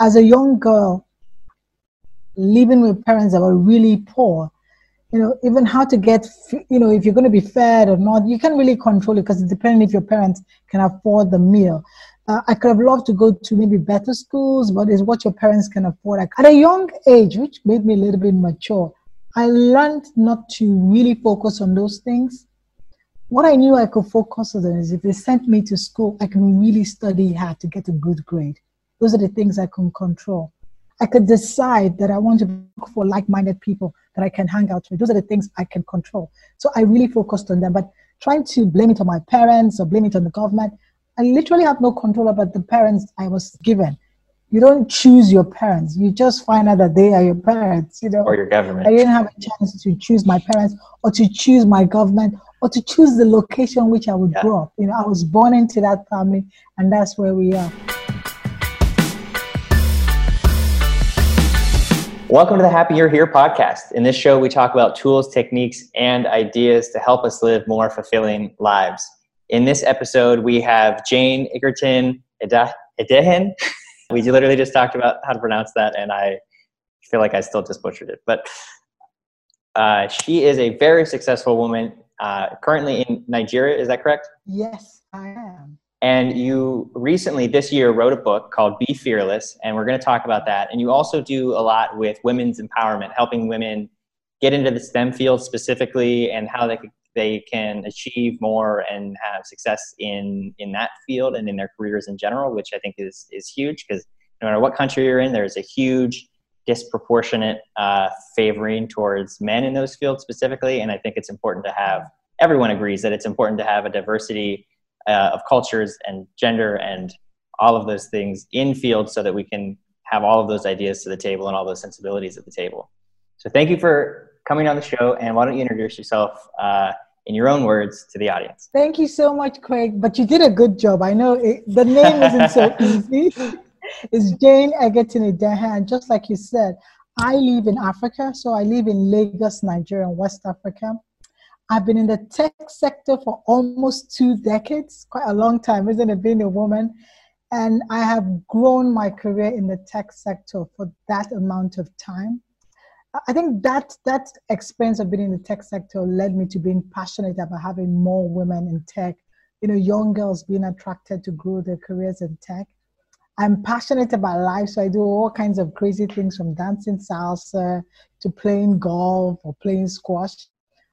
as a young girl, living with parents that were really poor, you know, even how to get, you know, if you're going to be fed or not, you can't really control it because it depends if your parents can afford the meal. Uh, I could have loved to go to maybe better schools, but it's what your parents can afford. At a young age, which made me a little bit mature, I learned not to really focus on those things. What I knew I could focus on is if they sent me to school, I can really study hard to get a good grade. Those are the things I can control. I could decide that I want to look for like-minded people that I can hang out with. Those are the things I can control. So I really focused on them. But trying to blame it on my parents or blame it on the government, I literally have no control about the parents I was given. You don't choose your parents. You just find out that they are your parents, you know. Or your government. I didn't have a chance to choose my parents or to choose my government or to choose the location which I would yeah. grow up. You know, I was born into that family and that's where we are. Welcome to the Happy You're Here podcast. In this show, we talk about tools, techniques, and ideas to help us live more fulfilling lives. In this episode, we have Jane Egerton Edehen. we literally just talked about how to pronounce that, and I feel like I still just butchered it. But uh, she is a very successful woman, uh, currently in Nigeria. Is that correct? Yes, I am. And you recently, this year, wrote a book called Be Fearless, and we're going to talk about that. And you also do a lot with women's empowerment, helping women get into the STEM field specifically and how they, they can achieve more and have success in, in that field and in their careers in general, which I think is, is huge because no matter what country you're in, there's a huge disproportionate uh, favoring towards men in those fields specifically. And I think it's important to have, everyone agrees that it's important to have a diversity uh, of cultures and gender and all of those things in field so that we can have all of those ideas to the table and all those sensibilities at the table. So thank you for coming on the show. And why don't you introduce yourself uh, in your own words to the audience? Thank you so much, Craig. But you did a good job. I know it, the name isn't so easy. It's Jane Egerton Idehen. And just like you said, I live in Africa. So I live in Lagos, Nigeria, West Africa. I've been in the tech sector for almost two decades, quite a long time, isn't it, being a woman? And I have grown my career in the tech sector for that amount of time. I think that that experience of being in the tech sector led me to being passionate about having more women in tech, you know, young girls being attracted to grow their careers in tech. I'm passionate about life, so I do all kinds of crazy things from dancing salsa to playing golf or playing squash.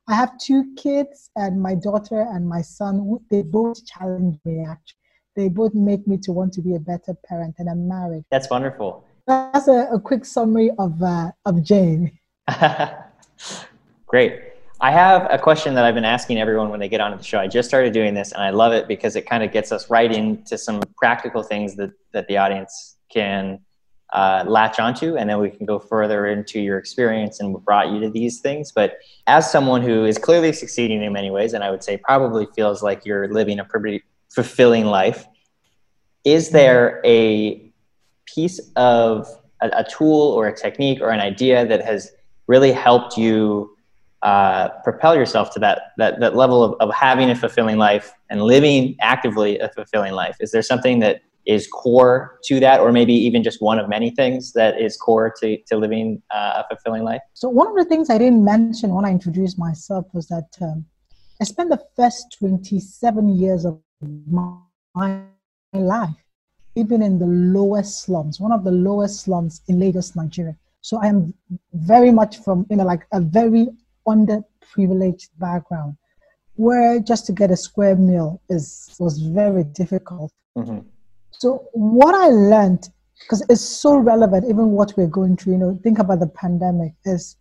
I have two kids, and my daughter and my son. They both challenge me. Actually, they both make me to want to be a better parent, and I'm married. That's wonderful. That's a, a quick summary of uh, of Jane. Great. I have a question that I've been asking everyone when they get onto the show. I just started doing this, and I love it because it kind of gets us right into some practical things that that the audience can uh, latch onto, and then we can go further into your experience and what brought you to these things. But as someone who is clearly succeeding in many ways, and I would say probably feels like you're living a pretty fulfilling life, is there a piece of a, a tool or a technique or an idea that has really helped you uh, propel yourself to that, that, that level of, of having a fulfilling life and living actively a fulfilling life? Is there something that is core to that, or maybe even just one of many things that is core to, to living uh, a fulfilling life? So, one of the things I didn't mention when I introduced myself was that um, I spent the first 27 years of my, my life living in the lowest slums, one of the lowest slums in Lagos, Nigeria. So, I am very much from, you know, like a very underprivileged background where just to get a square meal is was very difficult. Mm-hmm. So what I learned, because it's so relevant, even what we're going through, you know, think about the pandemic, is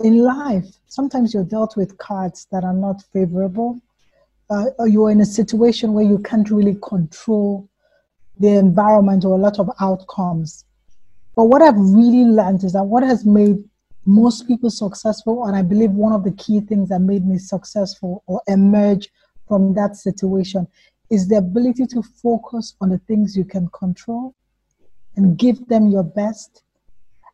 in life, sometimes you're dealt with cards that are not favorable. Uh, or you're in a situation where you can't really control the environment or a lot of outcomes. But what I've really learned is that what has made most people successful, and I believe one of the key things that made me successful or emerge from that situation is the ability to focus on the things you can control and give them your best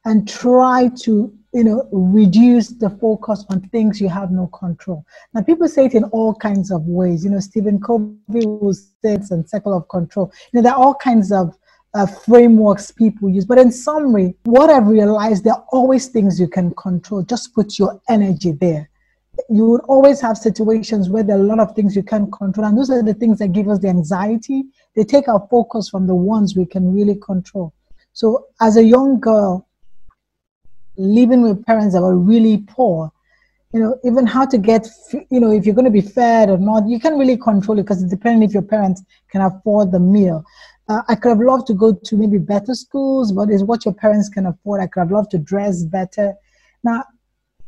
and try to you know reduce the focus on things you have no control now people say it in all kinds of ways you know stephen covey say it's in circle of control you know there are all kinds of uh, frameworks people use. But in summary, what I've realized, there are always things you can control. Just put your energy there. You would always have situations where there are a lot of things you can't control. And those are the things that give us the anxiety. They take our focus from the ones we can really control. So as a young girl, living with parents that were really poor, you know, even how to get, you know, if you're going to be fed or not, you can't really control it because it's depending if your parents can afford the meal. Uh, I could have loved to go to maybe better schools, but it's what your parents can afford. I could have loved to dress better. Now,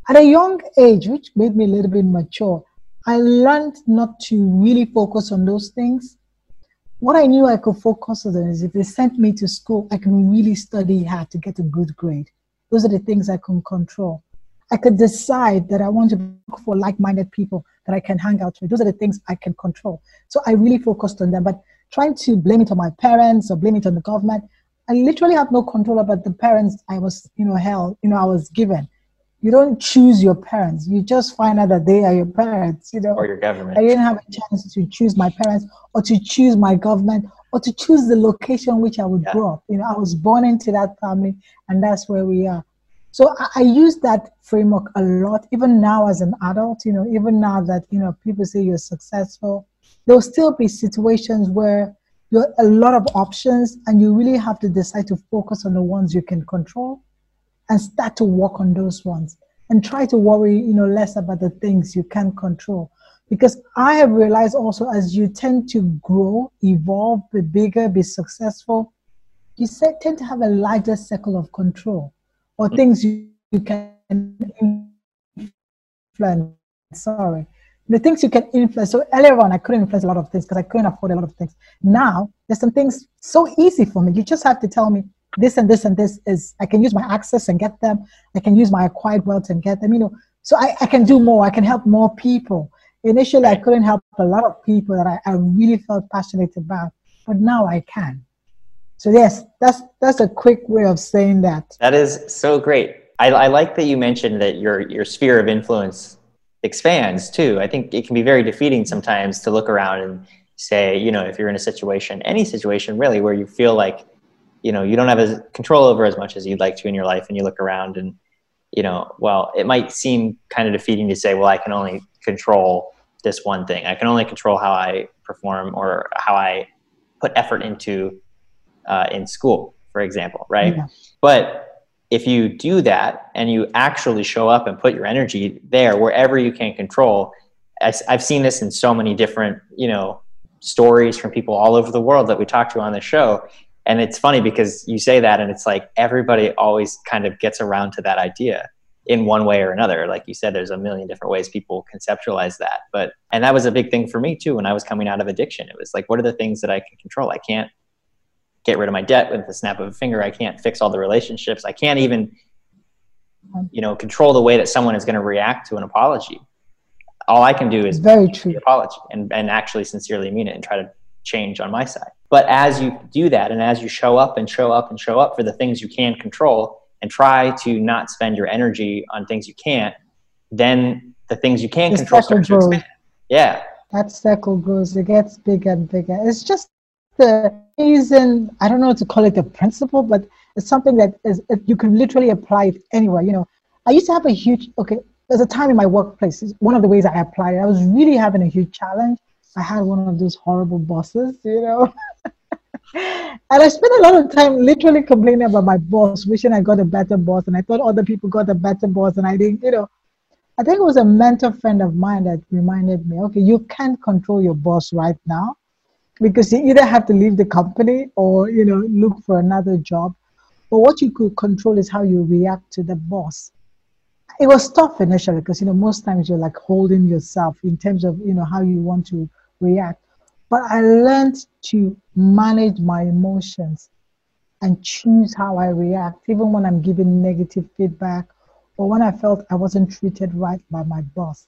at a young age, which made me a little bit mature, I learned not to really focus on those things. What I knew I could focus on is if they sent me to school, I can really study hard to get a good grade. Those are the things I can control. I could decide that I want to look for like-minded people that I can hang out with. Those are the things I can control. So I really focused on them. But trying to blame it on my parents or blame it on the government, I literally have no control about the parents I was, you know, held, you know, I was given. You don't choose your parents. You just find out that they are your parents, you know. Or your government. I didn't have a chance to choose my parents or to choose my government or to choose the location which I would yeah. grow up. You know, I was born into that family and that's where we are. So I, I, use that framework a lot, even now as an adult, you know, even now that, you know, people say you're successful, there'll still be situations where you have a lot of options and you really have to decide to focus on the ones you can control and start to work on those ones and try to worry, you know, less about the things you can't control. Because I have realized also as you tend to grow, evolve, be bigger, be successful, you tend to have a larger circle of control or mm. things you, you can influence. Sorry. The things you can influence. So earlier on, I couldn't influence a lot of things because I couldn't afford a lot of things. Now, there's some things so easy for me. You just have to tell me this and this and this is, I can use my access and get them. I can use my acquired wealth and get them, you know. So I, I can do more. I can help more people. Initially, I couldn't help a lot of people that I, I really felt passionate about, but now I can. So yes, that's that's a quick way of saying that. That is so great. I, I like that you mentioned that your your sphere of influence expands too. I think it can be very defeating sometimes to look around and say, you know, if you're in a situation, any situation really, where you feel like, you know, you don't have as control over as much as you'd like to in your life, and you look around and, you know, well, it might seem kind of defeating to say, well, I can only control this one thing. I can only control how I perform or how I put effort into uh, in school, for example, right? Yeah. But if you do that and you actually show up and put your energy there wherever you can control, I've seen this in so many different, you know, stories from people all over the world that we talk to on the show. And it's funny because you say that and it's like everybody always kind of gets around to that idea in one way or another. Like you said, there's a million different ways people conceptualize that. But, and that was a big thing for me too when I was coming out of addiction. It was like, what are the things that I can control? I can't get rid of my debt with the snap of a finger. I can't fix all the relationships. I can't even, you know, control the way that someone is going to react to an apology. All I can do is very true apology and, and actually sincerely mean it and try to change on my side. But as you do that and as you show up and show up and show up for the things you can control and try to not spend your energy on things you can't, then the things you can control start to expand. Yeah. That circle grows, it gets bigger and bigger. It's just the reason I don't know what to call it a principle, but it's something that is you can literally apply it anywhere. You know, I used to have a huge okay. There's a time in my workplace. One of the ways I applied it, I was really having a huge challenge. I had one of those horrible bosses, you know. and I spent a lot of time literally complaining about my boss, wishing I got a better boss, and I thought other people got a better boss, and I didn't, you know. I think it was a mentor friend of mine that reminded me, okay, you can't control your boss right now because you either have to leave the company or you know look for another job but what you could control is how you react to the boss it was tough initially because you know most times you're like holding yourself in terms of you know how you want to react but i learned to manage my emotions and choose how i react even when i'm given negative feedback or when i felt i wasn't treated right by my boss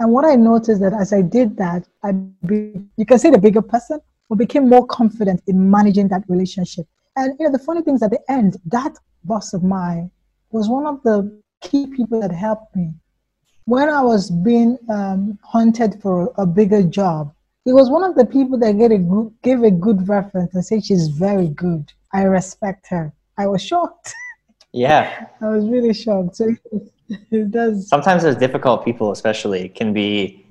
and what I noticed that as I did that, I be, you can say the bigger person, or became more confident in managing that relationship. And you know, the funny thing is at the end, that boss of mine was one of the key people that helped me. When I was being um, hunted for a bigger job, he was one of the people that gave a good, gave a good reference and said she's very good. I respect her. I was shocked. Yeah. I was really shocked. So it does. Sometimes those difficult people, especially, can be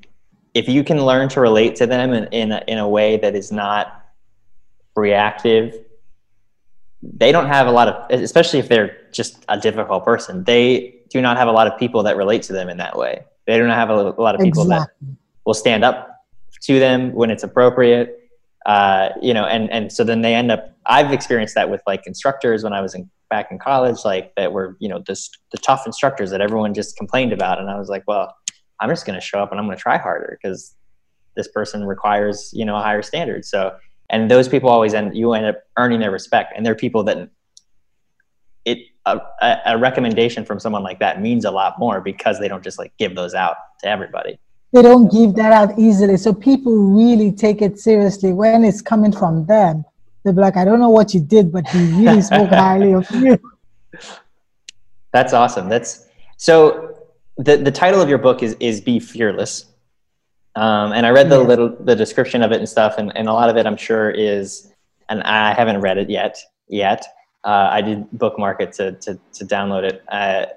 if you can learn to relate to them in in a, in a way that is not reactive. They don't have a lot of, especially if they're just a difficult person. They do not have a lot of people that relate to them in that way. They don't have a, a lot of people exactly. that will stand up to them when it's appropriate. Uh, you know, and and so then they end up. I've experienced that with like instructors when I was in back in college, like that were you know this the tough instructors that everyone just complained about, and I was like, well, I'm just going to show up and I'm going to try harder because this person requires you know a higher standard. So and those people always end you end up earning their respect, and they're people that a, a recommendation from someone like that means a lot more because they don't just like give those out to everybody they don't give that out easily. So people really take it seriously when it's coming from them. They're like, I don't know what you did, but he really spoke highly of you. That's awesome. That's so. The the title of your book is is Be Fearless, um, and I read the yeah. little the description of it and stuff, and, and a lot of it I'm sure is, and I haven't read it yet yet. Uh, I did bookmark it to to to download it, uh,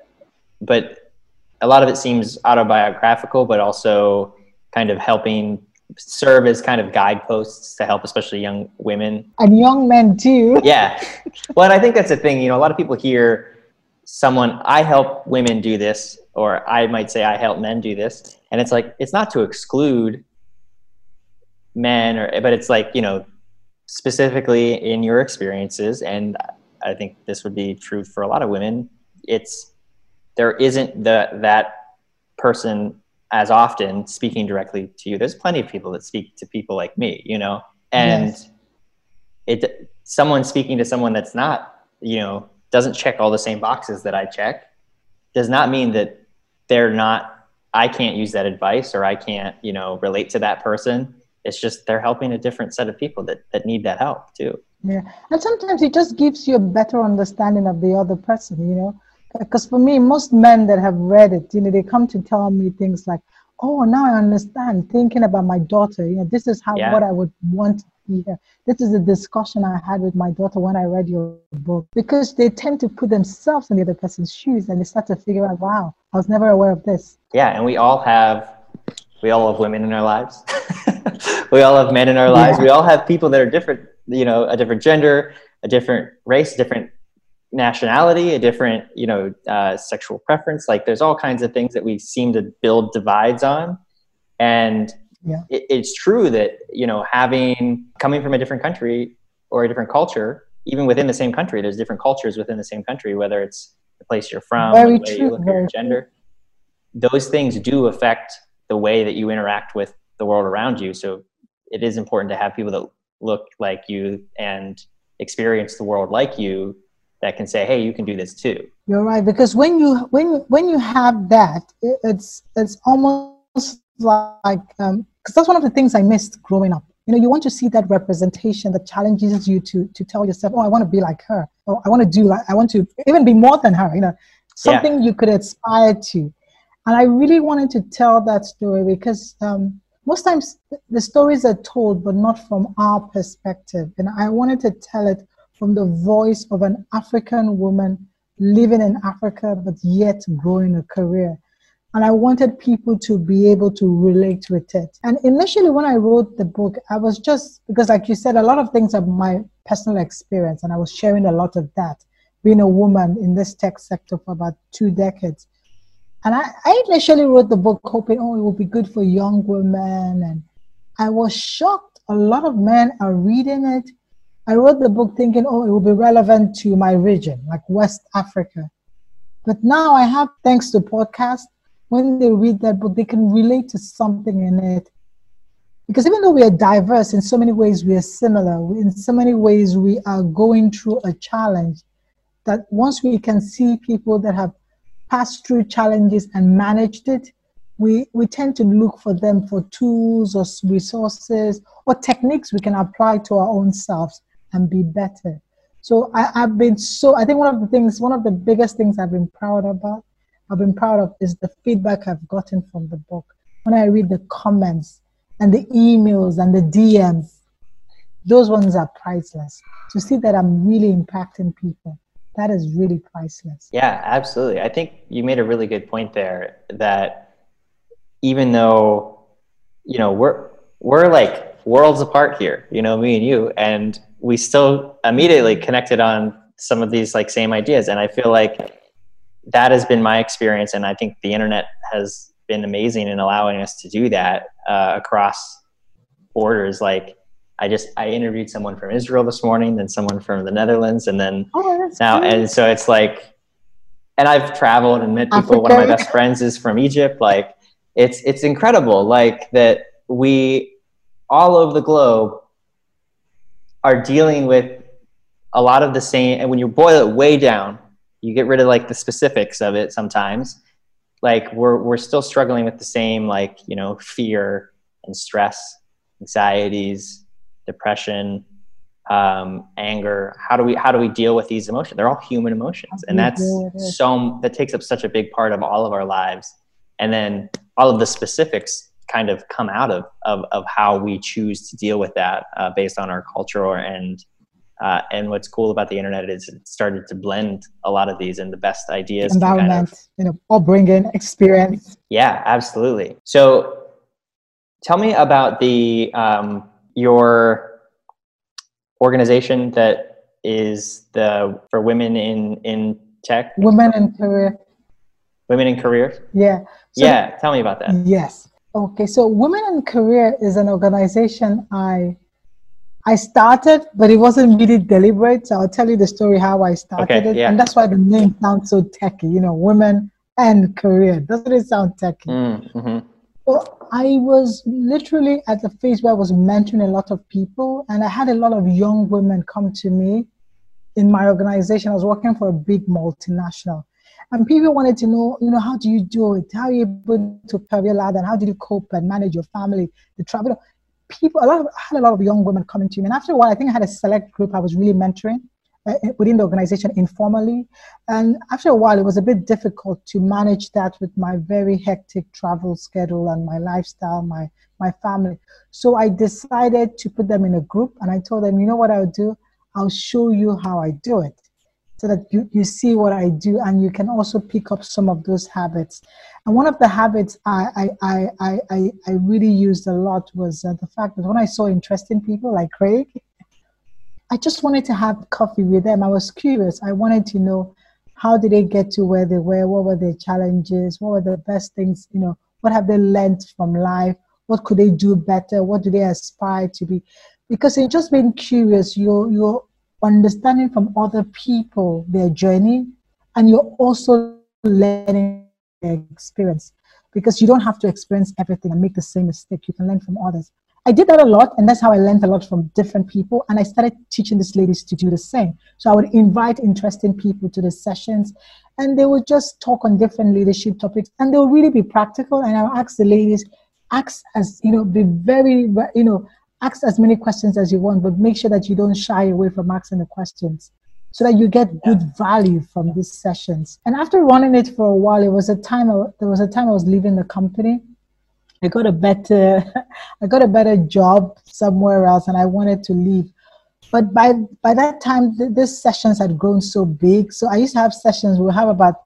but a lot of it seems autobiographical, but also kind of helping serve as kind of guideposts to help especially young women. And young men too. Yeah. Well and i think that's the thing you know a lot of people hear someone i help women do this or i might say i help men do this. And it's like it's not to exclude men or but it's like you know specifically in your experiences. And i think this would be true for a lot of women it's there isn't the, that person as often speaking directly to you. There's plenty of people that speak to people like me, you know, and yes. it someone speaking to someone that's not, you know, doesn't check all the same boxes that I check does not mean that they're not. I can't use that advice or I can't, you know, relate to that person. It's just they're helping a different set of people that that need that help too. Yeah, and sometimes it just gives you a better understanding of the other person. You know, because for me, most men that have read it, you know, they come to tell me things like, "Oh, now I understand." Thinking about my daughter, you know, this is how yeah. what I would want to hear. This is a discussion I had with my daughter when I read your book because they tend to put themselves in the other person's shoes and they start to figure out, "Wow, I was never aware of this." Yeah, and we all have, we all have women in our lives. we all have men in our lives. Yeah. We all have people that are different. You know, a different gender, a different race, different nationality, a different, you know, uh, sexual preference. Like there's all kinds of things that we seem to build divides on. And yeah. it, it's true that, you know, having, coming from a different country or a different culture, even within the same country, there's different cultures within the same country, whether it's the place you're from, Very the way true. you look at your gender. Those things do affect the way that you interact with the world around you. So it is important to have people that look like you and experience the world like you that can say, "Hey, you can do this too." You're right because when you when when you have that, it's it's almost like because um, that's one of the things I missed growing up. You know, you want to see that representation that challenges you to to tell yourself, "Oh, I want to be like her," or "I want to do like I want to even be more than her." You know, something yeah. you could aspire to. And I really wanted to tell that story because um, most times the stories are told, but not from our perspective. And I wanted to tell it from the voice of an African woman living in Africa but yet growing a career. And I wanted people to be able to relate with it. And initially, when I wrote the book, I was just because, like you said, a lot of things are my personal experience, and I was sharing a lot of that, being a woman in this tech sector for about two decades. And I, I initially wrote the book hoping, oh, it will be good for young women. And I was shocked. A lot of men are reading it I wrote the book thinking, oh, it will be relevant to my region, like West Africa. But now I have, thanks to podcast, when they read that book, they can relate to something in it. Because even though we are diverse, in so many ways we are similar. In so many ways we are going through a challenge. That once we can see people that have passed through challenges and managed it, we, we tend to look for them for tools or resources or techniques we can apply to our own selves and be better. So I, have been so I think one of the things, one of the biggest things I've been proud about, I've been proud of is the feedback I've gotten from the book. When I read the comments and the emails and the DMs, those ones are priceless. To see that I'm really impacting people, that is really priceless. Yeah, absolutely. I think you made a really good point there that even though, you know, we're, we're like worlds apart here, you know, me and you, and we still immediately connected on some of these like same ideas. And I feel like that has been my experience. And I think the internet has been amazing in allowing us to do that uh, across borders. Like I just I interviewed someone from Israel this morning, then someone from the Netherlands, and then oh, now and so it's like, and I've traveled and met people. Africa. One of my best friends is from Egypt. Like it's it's incredible. Like that we all over the globe are dealing with a lot of the same. And when you boil it way down, you get rid of like the specifics of it sometimes. Like we're we're still struggling with the same like you know fear and stress, anxieties depression, um, anger. How do we how do we deal with these emotions? They're all human emotions, and that's so that takes up such a big part of all of our lives. And then all of the specifics kind of come out of of, of how we choose to deal with that uh, based on our culture and uh, and what's cool about the internet is it started to blend a lot of these and the best ideas. Environment, kind of, you know, all bring in experience. Yeah, absolutely. So, tell me about the um, your organization that is the for women in in tech? Women in career. Women in career? Yeah. So, yeah tell me about that. Yes. Okay so women in career is an organization i i started but it wasn't really deliberate so i'll tell you the story how i started okay, it yeah. and that's why the name sounds so techy you know women and career. Doesn't it sound techy? Mm, mm-hmm. Well I was literally at the phase where I was mentoring a lot of people, and I had a lot of young women come to me in my organization. I was working for a big multinational, and people wanted to know, you know, how do you do it? How are you able to career ladder? And how did you cope and manage your family, the travel? People, a lot of, I had a lot of young women coming to me, and after a while, I think I had a select group I was really mentoring within the organization informally. And after a while, it was a bit difficult to manage that with my very hectic travel schedule and my lifestyle, my, my family. So I decided to put them in a group and I told them, you know what I'll do? I'll show you how I do it so that you, you see what I do and you can also pick up some of those habits. And one of the habits I, I, I, I, I really used a lot was uh, the fact that when I saw interesting people like Craig, I just wanted to have coffee with them. I was curious. I wanted to know how did they get to where they were? What were their challenges? What were the best things? You know, what have they learned from life? What could they do better? What do they aspire to be? Because in just being curious, you're you're understanding from other people their journey, and you're also learning their experience. Because you don't have to experience everything and make the same mistake. You can learn from others. I did that a lot, and that's how I learned a lot from different people. And I started teaching these ladies to do the same. So I would invite interesting people to the sessions, and they would just talk on different leadership topics, and they'll really be practical. And I'll ask the ladies, ask as you know, be very, you know, ask as many questions as you want, but make sure that you don't shy away from asking the questions so that you get good value from these sessions. And after running it for a while, it was a time there was a time I was leaving the company I got a better I got a better job somewhere else and I wanted to leave. But by by that time th- these sessions had grown so big. So I used to have sessions we'll have about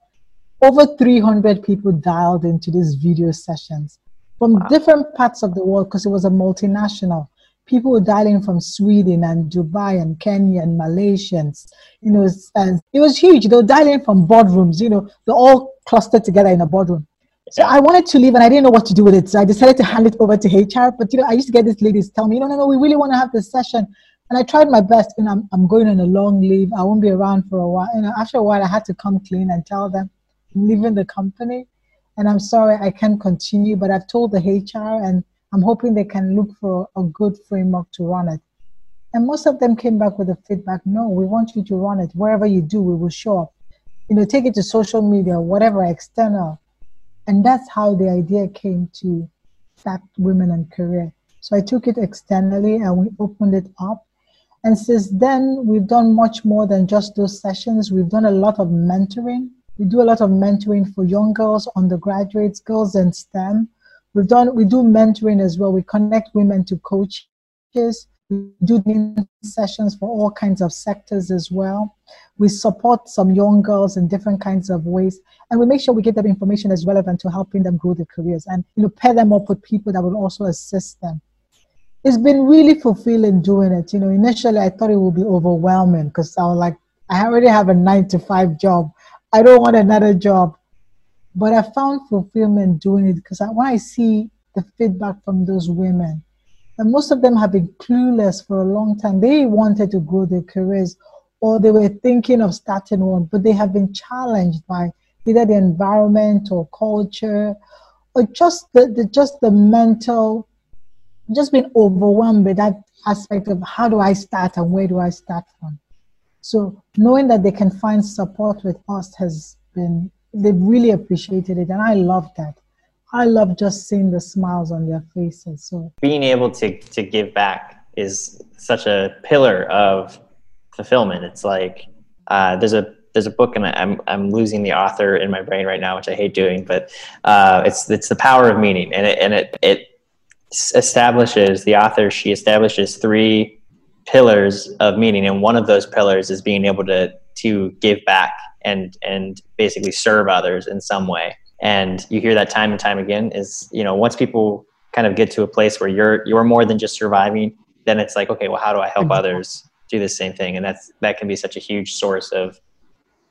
over 300 people dialed into these video sessions from wow. different parts of the world because it was a multinational. People were dialing from Sweden and Dubai and Kenya and Malaysians. You know, and it was huge. They were dialing from boardrooms. You know, they're all clustered together in a boardroom. So I wanted to leave and I didn't know what to do with it. So I decided to hand it over to HR. But you know, I used to get these ladies tell me, no, no, no, we really want to have this session. And I tried my best. Know, I'm, I'm going on a long leave. I won't be around for a while. You know, after a while, I had to come clean and tell them I'm leaving the company, and I'm sorry I can't continue. But I've told the HR, and I'm hoping they can look for a good framework to run it. And most of them came back with the feedback: No, we want you to run it. Wherever you do, we will show up. You know, take it to social media, whatever external and that's how the idea came to start Women and Career. So I took it externally and we opened it up. And since then, we've done much more than just those sessions. We've done a lot of mentoring. We do a lot of mentoring for young girls, undergraduates, girls in STEM. We've done we do mentoring as well. We connect women to coaches. Do sessions for all kinds of sectors as well. We support some young girls in different kinds of ways, and we make sure we give them information that's relevant to helping them grow their careers and you know pair them up with people that will also assist them. It's been really fulfilling doing it. You know, initially I thought it would be overwhelming because I was like, I already have a nine to five job. I don't want another job. But I found fulfillment doing it because when I see the feedback from those women, and most of them have been clueless for a long time. They wanted to grow their careers or they were thinking of starting one, but they have been challenged by either the environment or culture or just the, the just the mental, just being overwhelmed by that aspect of how do I start and where do I start from. So knowing that they can find support with us has been they've really appreciated it and I love that. I love just seeing the smiles on their faces. So being able to to give back is such a pillar of fulfillment. It's like uh, there's a there's a book and I'm I'm losing the author in my brain right now, which I hate doing, but uh, it's it's the power of meaning, and it and it it establishes the author she establishes three pillars of meaning, and one of those pillars is being able to to give back and and basically serve others in some way and you hear that time and time again is you know once people kind of get to a place where you're you're more than just surviving then it's like okay well how do i help others do the same thing? And that's that can be such a huge source of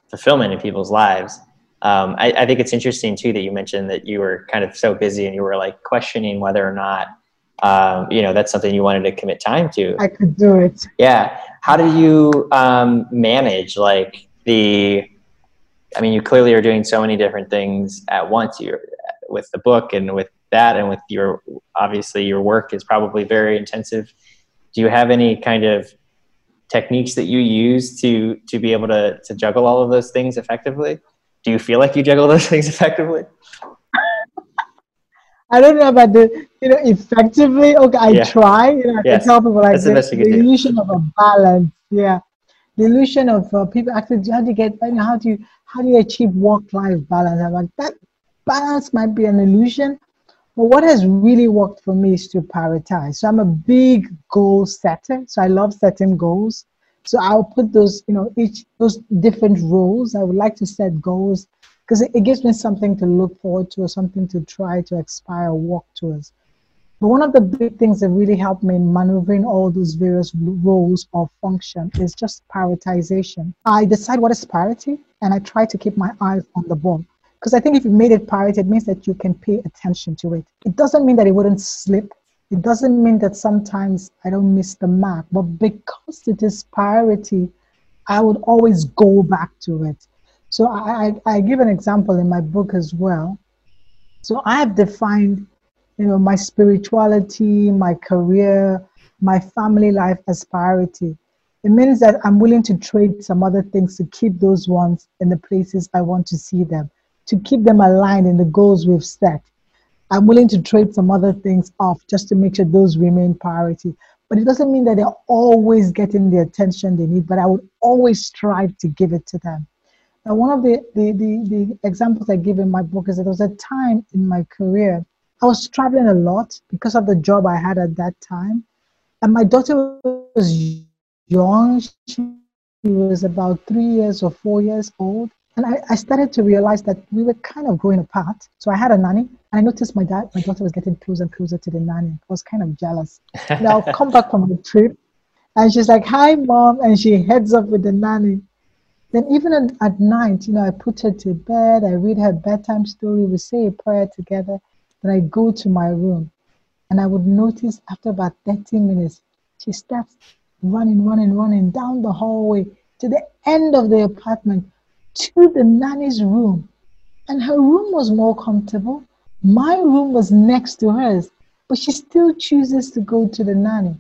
fulfillment in people's lives. Um, I, I, think it's interesting too that you mentioned that you were kind of so busy and you were like questioning whether or not um, you know that's something you wanted to commit time to. I could do it. Yeah. How do you um, manage like the I mean, you clearly are doing so many different things at once. You're with the book and with that, and with your obviously your work is probably very intensive. Do you have any kind of techniques that you use to to be able to to juggle all of those things effectively? Do you feel like you juggle those things effectively? I don't know about the you know effectively. Okay, I yeah. try. You know, I yes. tell people like the, the illusion of a balance. Yeah, the illusion of uh, people actually how do you get how do you how do you achieve work-life balance? I'm like, that balance might be an illusion, but what has really worked for me is to prioritize. So I'm a big goal setter. So I love setting goals. So I'll put those, you know, each those different roles. I would like to set goals because it, it gives me something to look forward to or something to try to aspire or work towards. But one of the big things that really helped me in maneuvering all those various roles of function is just prioritization. I decide what is priority and I try to keep my eyes on the ball. Because I think if you made it priority, it means that you can pay attention to it. It doesn't mean that it wouldn't slip. It doesn't mean that sometimes I don't miss the mark. But because it is priority, I would always go back to it. So I, I, I give an example in my book as well. So I have defined you know, my spirituality, my career, my family life as priority. It means that I'm willing to trade some other things to keep those ones in the places I want to see them, to keep them aligned in the goals we've set. I'm willing to trade some other things off just to make sure those remain priority. But it doesn't mean that they're always getting the attention they need, but I would always strive to give it to them. Now, one of the, the, the, the examples I give in my book is that there was a time in my career I was traveling a lot because of the job I had at that time. And my daughter was young. She was about three years or four years old. And I, I started to realize that we were kind of growing apart. So I had a nanny, and I noticed my dad, my daughter was getting closer and closer to the nanny. I was kind of jealous. and I'll come back from the trip, and she's like, "Hi, mom," and she heads up with the nanny. Then even at, at night, you know, I put her to bed. I read her bedtime story. We say a prayer together. Then I go to my room and I would notice after about 30 minutes, she starts running, running, running down the hallway to the end of the apartment to the nanny's room. And her room was more comfortable. My room was next to hers, but she still chooses to go to the nanny.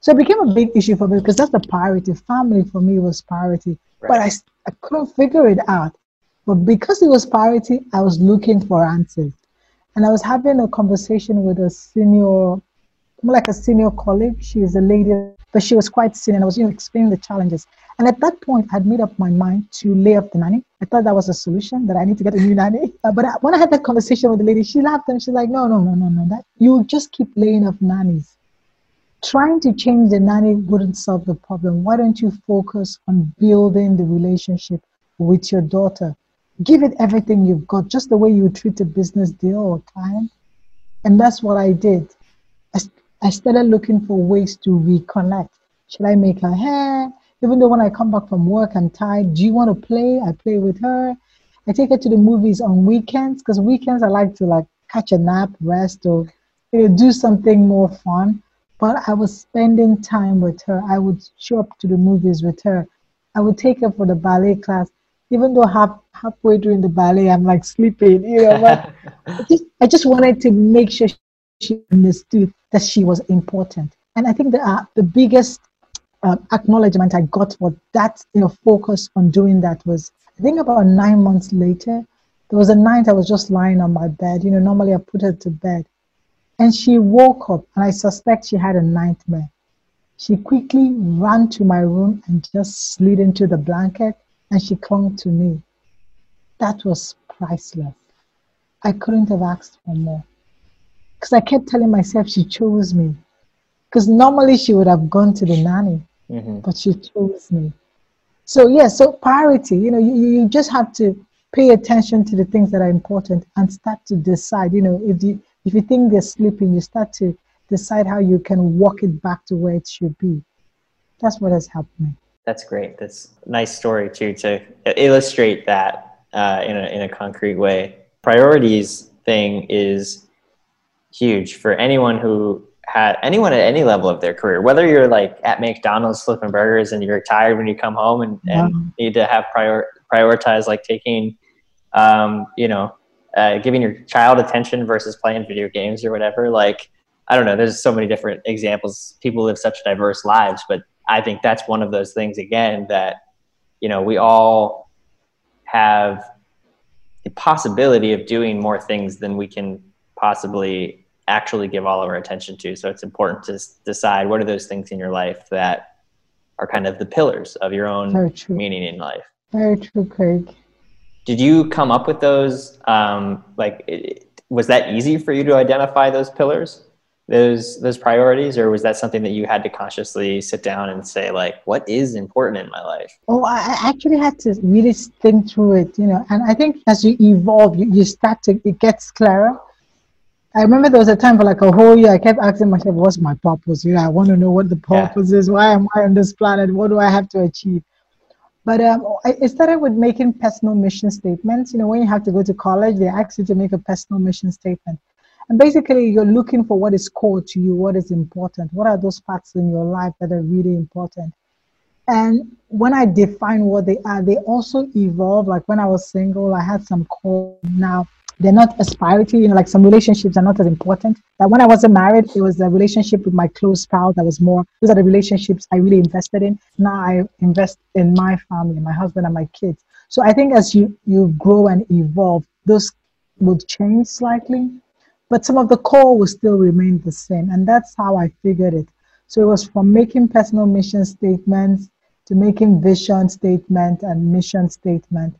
So it became a big issue for me because that's the priority. Family for me was priority. Right. But I, I couldn't figure it out. But because it was priority, I was looking for answers. And I was having a conversation with a senior, more like a senior colleague. She is a lady, but she was quite senior. And I was, you know, explaining the challenges. And at that point, I'd made up my mind to lay off the nanny. I thought that was a solution, that I need to get a new nanny. Uh, but when I had that conversation with the lady, she laughed and she's like, no, no, no, no, no. That you just keep laying off nannies. trying to change the nanny wouldn't solve the problem. Why don't you focus on building the relationship with your daughter? Give it everything you've got, just the way you treat a business deal or client. And that's what I did. I, I started looking for ways to reconnect. Should I make her hair? Even though when I come back from work, I'm tired. Do you want to play? I play with her. I take her to the movies on weekends because weekends I like to like catch a nap, rest, or you know, do something more fun. But I was spending time with her. I would show up to the movies with her. I would take her for the ballet class, even though half halfway during the ballet I'm like sleeping. You know, but I, just, I just wanted to make sure she understood that she was important. And I think the uh, the biggest uh, acknowledgement I got for that you know focus on doing that was I think about nine months later. There was a night I was just lying on my bed. You know, normally I put her to bed, and she woke up, and I suspect she had a nightmare. She quickly ran to my room and just slid into the blanket, and she clung to me. That was priceless. I couldn't have asked for more. Because I kept telling myself she chose me. Because normally she would have gone to the nanny mm-hmm. but she chose me. So yeah, so priority, you know, you, you just have to pay attention to the things that are important and start to decide, you know, if you if you think they're sleeping, you start to decide how you can walk it back to where it should be. That's what has helped me. That's great. That's a nice story too to illustrate that uh, in a in a concrete way. Priorities thing is huge for anyone who had anyone at any level of their career, whether you're like at McDonald's flipping burgers and you're tired when you come home and, and need to have prior prioritize like taking, um, you know, uh, giving your child attention versus playing video games or whatever. Like, I don't know. There's so many different examples. People live such diverse lives, but I think that's one of those things again that, you know, we all have the possibility of doing more things than we can possibly actually give all of our attention to. So it's important to decide what are those things in your life that are kind of the pillars of your own meaning in life. Very true, Craig. Did you come up with those? Um, like, it, was that easy for you to identify those pillars, those those priorities, or was that something that you had to consciously sit down and say, like, what is important in my life? Oh, I actually had to really think through it, you know. And I think as you evolve, you, you start to it gets clearer I remember there was a time for like a whole year I kept asking myself, what's my purpose? You know, I want to know what the purpose yeah. is. Why am I on this planet? What do I have to achieve? But um, I started with making personal mission statements. You know, when you have to go to college, they ask you to make a personal mission statement. And basically, you're looking for what is core to you, what is important, what are those parts in your life that are really important. And when I define what they are, they also evolve. Like when I was single, I had some core. Now, they're not as priority. You know, like some relationships are not as important. That when I wasn't married, it was a relationship with my close spouse that was more. Those are the relationships I really invested in. Now I invest in my family, my husband, and my kids. So I think as you you grow and evolve, those would change slightly, but some of the core will still remain the same. And that's how I figured it. So it was from making personal mission statements to making vision statement and mission statement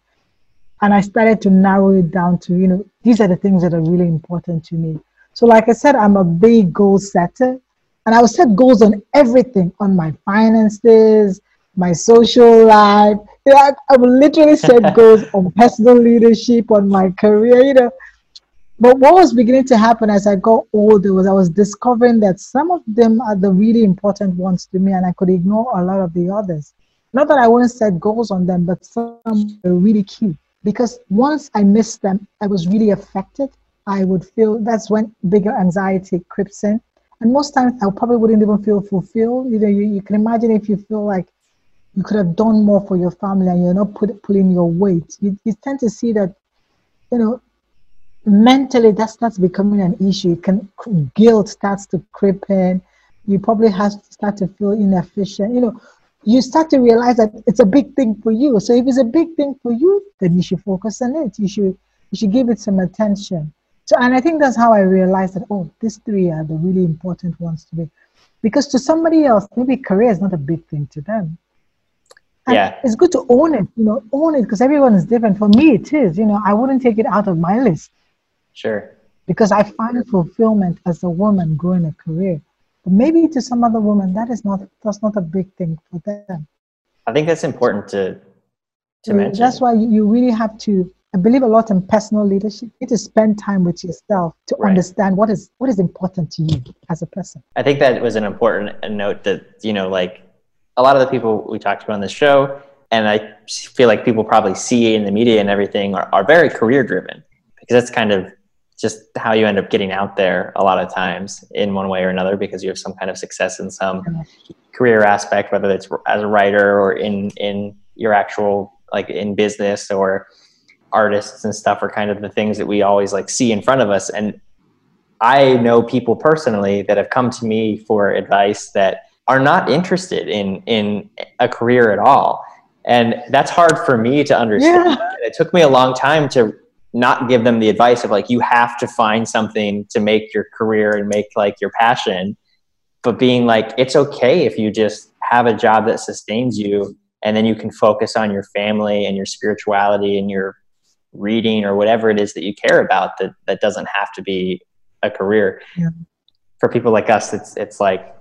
and I started to narrow it down to, you know, these are the things that are really important to me. So, like I said, I'm a big goal setter, and I will set goals on everything on my finances, my social life. You know, I, I will literally set goals on personal leadership, on my career, you know. But what was beginning to happen as I got older was I was discovering that some of them are the really important ones to me, and I could ignore a lot of the others. Not that I wouldn't set goals on them, but some are really key because once I missed them, I was really affected. I would feel that's when bigger anxiety creeps in. And most times I probably wouldn't even feel fulfilled. You know, you, you can imagine if you feel like you could have done more for your family and you're not put, pulling your weight. You, you tend to see that, you know, mentally that starts becoming an issue. It can guilt starts to creep in. You probably have to start to feel inefficient. You know, you start to realize that it's a big thing for you. So if it's a big thing for you, then you should focus on it. You should you should give it some attention. So and I think that's how I realized that oh, these three are the really important ones to me. Because to somebody else, maybe career is not a big thing to them. And yeah. It's good to own it, you know, own it because everyone is different. For me it is, you know, I wouldn't take it out of my list. Sure. Because I find fulfillment as a woman growing a career. But maybe to some other woman, that is not that's not a big thing for them. I think that's important to to mention. That's why you really have to. I believe a lot in personal leadership. You need to spend time with yourself to right. understand what is what is important to you as a person. I think that was an important note that you know, like a lot of the people we talked to on this show, and I feel like people probably see in the media and everything are, are very career driven because that's kind of just how you end up getting out there a lot of times in one way or another because you have some kind of success in some career aspect, whether it's as a writer or in in your actual like in business or artists and stuff are kind of the things that we always like see in front of us. And I know people personally that have come to me for advice that are not interested in in a career at all. And that's hard for me to understand. Yeah. It took me a long time to not give them the advice of like you have to find something to make your career and make like your passion but being like it's okay if you just have a job that sustains you and then you can focus on your family and your spirituality and your reading or whatever it is that you care about that that doesn't have to be a career yeah. for people like us it's it's like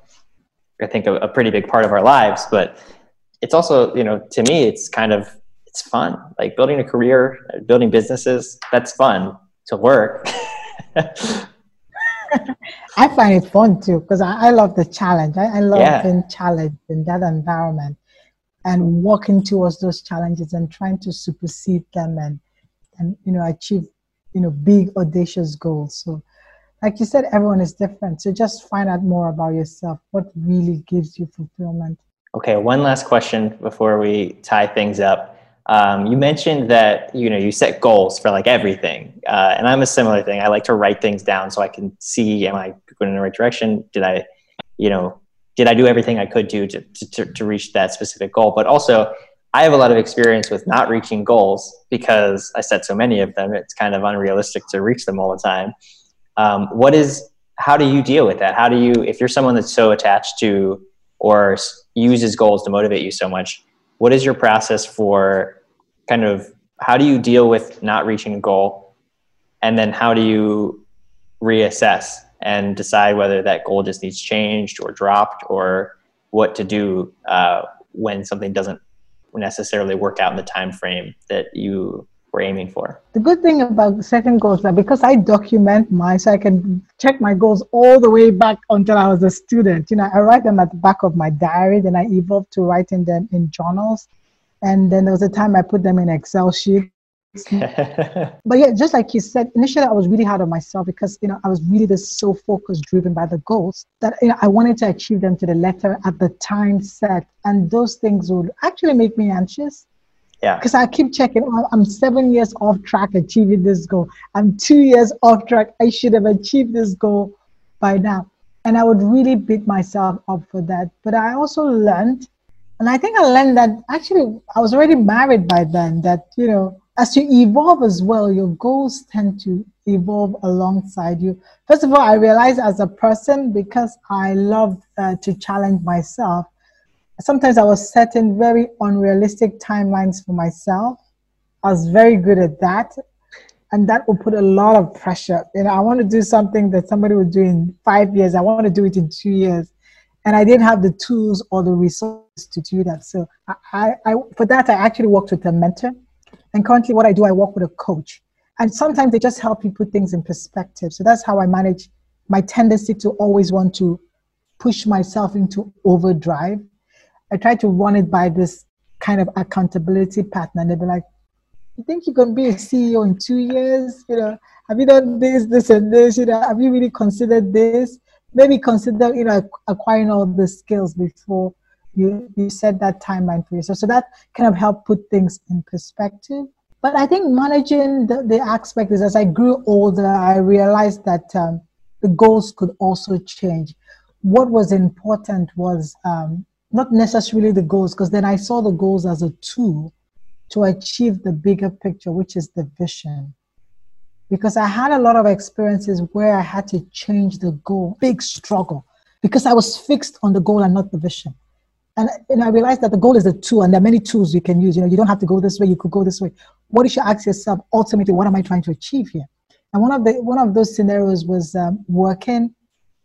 i think a, a pretty big part of our lives but it's also you know to me it's kind of it's fun. Like building a career, building businesses, that's fun to work. I find it fun too because I, I, love the challenge. I, I love yeah. being challenged in that environment and working towards those challenges and trying to supersede them and and you know achieve you know big audacious goals. So like you said, everyone is different. So just find out more about yourself. What really gives you fulfillment. Okay, one last question before we tie things up. Um, you mentioned that you know you set goals for like everything, uh, and I'm a similar thing. I like to write things down so I can see am I going in the right direction? Did I, you know, did I do everything I could do to, to, to reach that specific goal? But also, I have a lot of experience with not reaching goals because I set so many of them. It's kind of unrealistic to reach them all the time. Um, what is how do you deal with that? How do you, if you're someone that's so attached to or uses goals to motivate you so much, what is your process for kind of how do you deal with not reaching a goal? And then how do you reassess and decide whether that goal just needs changed or dropped or what to do uh, when something doesn't necessarily work out in the time frame that you were aiming for? The good thing about setting goals that because i document my so i can check my goals all the way back until i was a student. You know i write them at the back of my diary then i evolved to writing them in journals and then there was a time I put them in Excel sheets. but yeah, just like you said, initially I was really hard on myself because you know I was really this so focused, driven by the goals that you know I wanted to achieve them to the letter at the time set, and those things would actually make me anxious. Yeah. Because I keep checking. Oh, I'm seven years off track achieving this goal. I'm two years off track. I should have achieved this goal by now. And I would really beat myself up for that. But I also learned and I think I learned that actually I was already married by then, that, you know, as you evolve as well, your goals tend to evolve alongside you. First of all, I realized as a person, because I love uh, to challenge myself, sometimes I was setting very unrealistic timelines for myself. I was very good at that. And that will put a lot of pressure. You know, I want to do something that somebody would do in five years. I want to do it in two years and I didn't have the tools or the resources to do that. So I, I, for that, I actually worked with a mentor. And currently, what I do, I work with a coach. And sometimes they just help you put things in perspective. So that's how I manage my tendency to always want to push myself into overdrive. I try to run it by this kind of accountability partner. And they'll be like, you think you can be a CEO in two years? You know, have you done this, this, and this? You know, have you really considered this? maybe consider you know acquiring all the skills before you you set that timeline for yourself. So that kind of helped put things in perspective. But i think managing the, the aspect is as i grew older i realized that um, the goals could also change. What was important was um, not necessarily the goals because then i saw the goals as a tool to achieve the bigger picture which is the vision. Because I had a lot of experiences where I had to change the goal, big struggle, because I was fixed on the goal and not the vision. And, and I realized that the goal is a tool, and there are many tools you can use. You know, you don't have to go this way; you could go this way. What you should ask yourself ultimately, what am I trying to achieve here? And one of the one of those scenarios was um, working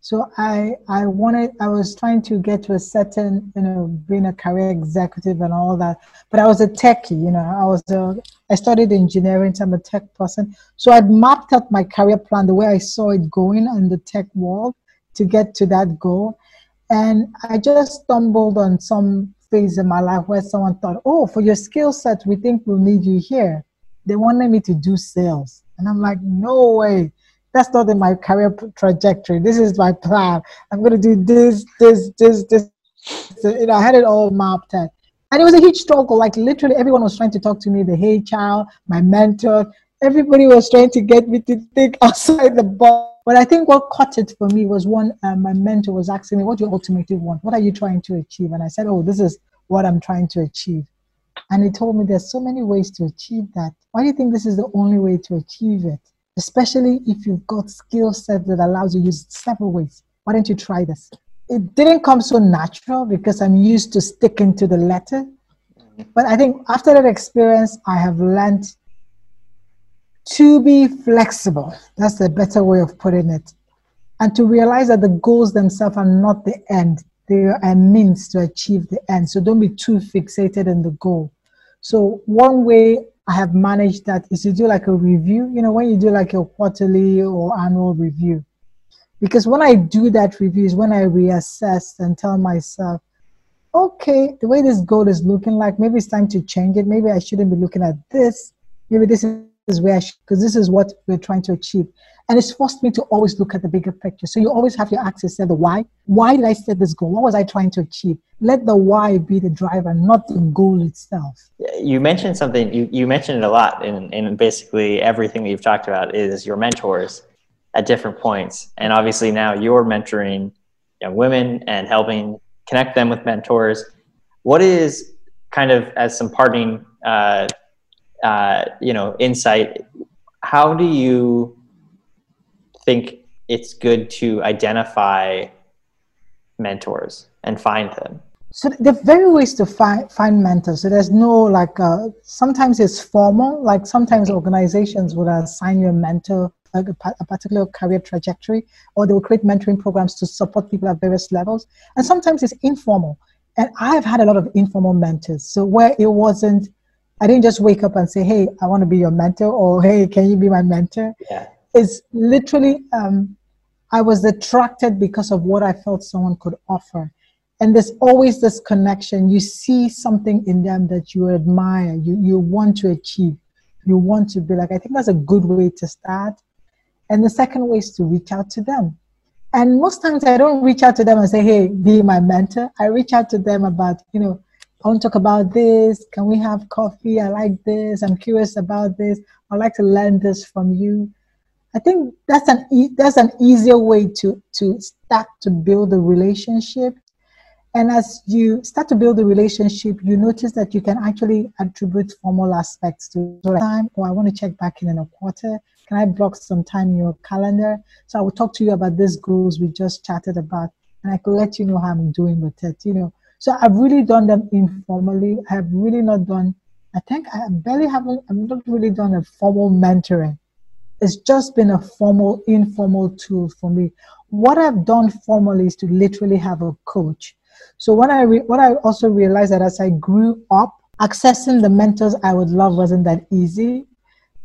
So I I wanted I was trying to get to a certain you know being a career executive and all that, but I was a techie. You know, I was a, I studied engineering, so I'm a tech person. So I'd mapped out my career plan the way I saw it going in the tech world to get to that goal, and I just stumbled on some phase in my life where someone thought, "Oh, for your skill set, we think we'll need you here." They wanted me to do sales, and I'm like, "No way." that's not in my career trajectory. This is my plan. I'm going to do this, this, this, this. So, you know, I had it all mapped out. And it was a huge struggle. Like literally everyone was trying to talk to me, the hey HR, my mentor. Everybody was trying to get me to think outside the box. But I think what caught it for me was one, uh, my mentor was asking me, what do you ultimately want? What are you trying to achieve? And I said, oh, this is what I'm trying to achieve. And he told me there's so many ways to achieve that. Why do you think this is the only way to achieve it? especially if you've got skill set that allows you to use several ways. Why don't you try this? It didn't come so natural because I'm used to sticking to the letter. But I think after that experience, I have learned to be flexible. That's a better way of putting it. And to realize that the goals themselves are not the end, they are a means to achieve the end. So don't be too fixated in the goal. So, one way I have managed that is to do like a review, you know, when you do like a quarterly or annual review. Because when I do that review is when I reassess and tell myself, okay, the way this goal is looking like, maybe it's time to change it. Maybe I shouldn't be looking at this. Maybe this is where because this is what we're trying to achieve. And it's forced me to always look at the bigger picture. So you always have your access to the why. Why did I set this goal? What was I trying to achieve? Let the why be the driver, not the goal itself. You mentioned something, you, you mentioned it a lot in, in basically everything that you've talked about is your mentors at different points. And obviously now you're mentoring young women and helping connect them with mentors. What is kind of as some parting, uh, uh, you know, insight? How do you think it's good to identify mentors and find them? So there are very ways to find find mentors. So there's no like uh, sometimes it's formal. Like sometimes organizations will assign you a mentor, like a, a, particular career trajectory, or they will create mentoring programs to support people at various levels. And sometimes it's informal. And I've had a lot of informal mentors. So where it wasn't, I didn't just wake up and say, "Hey, I want to be your mentor," or "Hey, can you be my mentor?" Yeah is literally um, I was attracted because of what I felt someone could offer. And there's always this connection. You see something in them that you admire, you, you want to achieve, you want to be like. I think that's a good way to start. And the second way is to reach out to them. And most times I don't reach out to them and say, hey, be my mentor. I reach out to them about, you know, I want to talk about this. Can we have coffee? I like this. I'm curious about this. I'd like to learn this from you. I think that's an e- that's an easier way to to start to build a relationship. And as you start to build a relationship, you notice that you can actually attribute formal aspects to time. Or oh, I want to check back in in a quarter. Can I block some time in your calendar? So I will talk to you about these goals we just chatted about, and I could let you know how I'm doing with it. You know, so I've really done them mm-hmm. informally. I have really not done. I think I barely haven't. I've not really done a formal mentoring it's just been a formal, informal tool for me. What I've done formally is to literally have a coach. So what I re- what I also realized that as I grew up, accessing the mentors I would love wasn't that easy,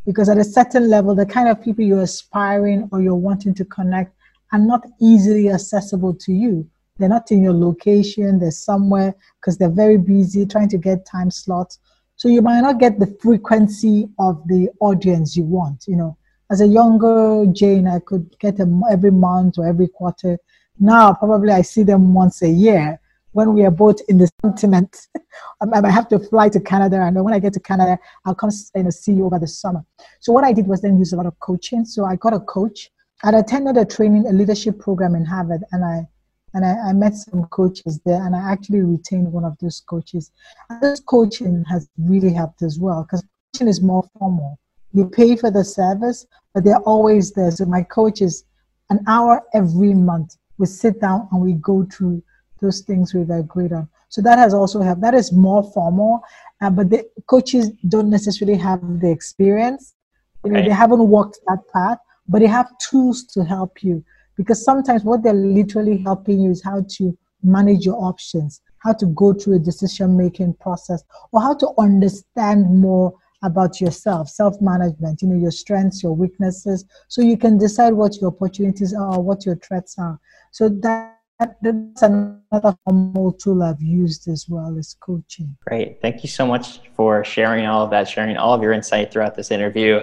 because at a certain level, the kind of people you're aspiring or you're wanting to connect are not easily accessible to you. They're not in your location. They're somewhere because they're very busy trying to get time slots. So you might not get the frequency of the audience you want. You know, as a younger Jane, I could get them every month or every quarter. Now, probably I see them once a year when we are both in the continent. I might have to fly to Canada, and when I get to Canada, I'll come know, see you over the summer. So what I did was then use a lot of coaching. So I got a coach. I attended a training, a leadership program in Harvard, and I and I, I, met some coaches there, and I actually retained one of those coaches. And this coaching has really helped as well because coaching is more formal. You pay for the service, but they're always there. So my coach is an hour every month. We sit down and we go through those things we've agreed on. So that has also helped. That is more formal, uh, but the coaches don't necessarily have the experience. You know, right. they haven't walked that path, but they have tools to help you because sometimes what they're literally helping you is how to manage your options, how to go through a decision making process, or how to understand more about yourself, self management, you know, your strengths, your weaknesses, so you can decide what your opportunities are, what your threats are. So that that's another formal tool I've used as well as coaching. Great. Thank you so much for sharing all of that, sharing all of your insight throughout this interview.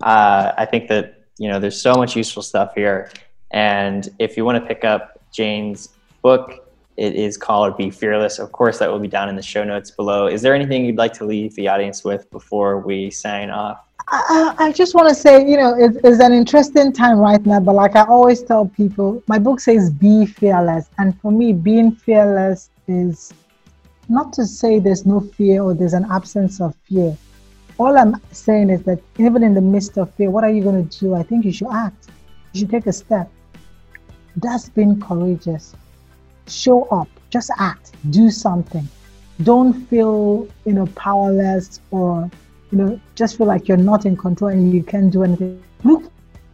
Uh, I think that, you know, there's so much useful stuff here. And if you want to pick up Jane's book, it is called Be Fearless. Of course, that will be down in the show notes below. Is there anything you'd like to leave the audience with before we sign off? I, I just want to say, you know, it, it's an interesting time right now, but like I always tell people, my book says be fearless. And for me, being fearless is not to say there's no fear or there's an absence of fear. All I'm saying is that even in the midst of fear, what are you going to do? I think you should act. You should take a step. That's being courageous. Show up. Just act. Do something. Don't feel, you know, powerless or you know, just feel like you're not in control and you can't do anything. Look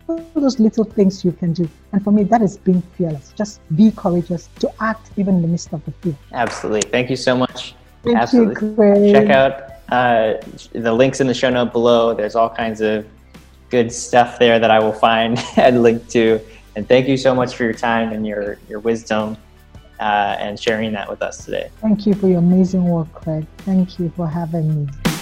for those little things you can do. And for me, that is being fearless. Just be courageous to act even in the midst of the fear. Absolutely. Thank you so much. Thank Absolutely. you, Craig. Check out uh, the links in the show note below. There's all kinds of good stuff there that I will find and link to. And thank you so much for your time and your, your wisdom uh, and sharing that with us today. Thank you for your amazing work, Craig. Thank you for having me.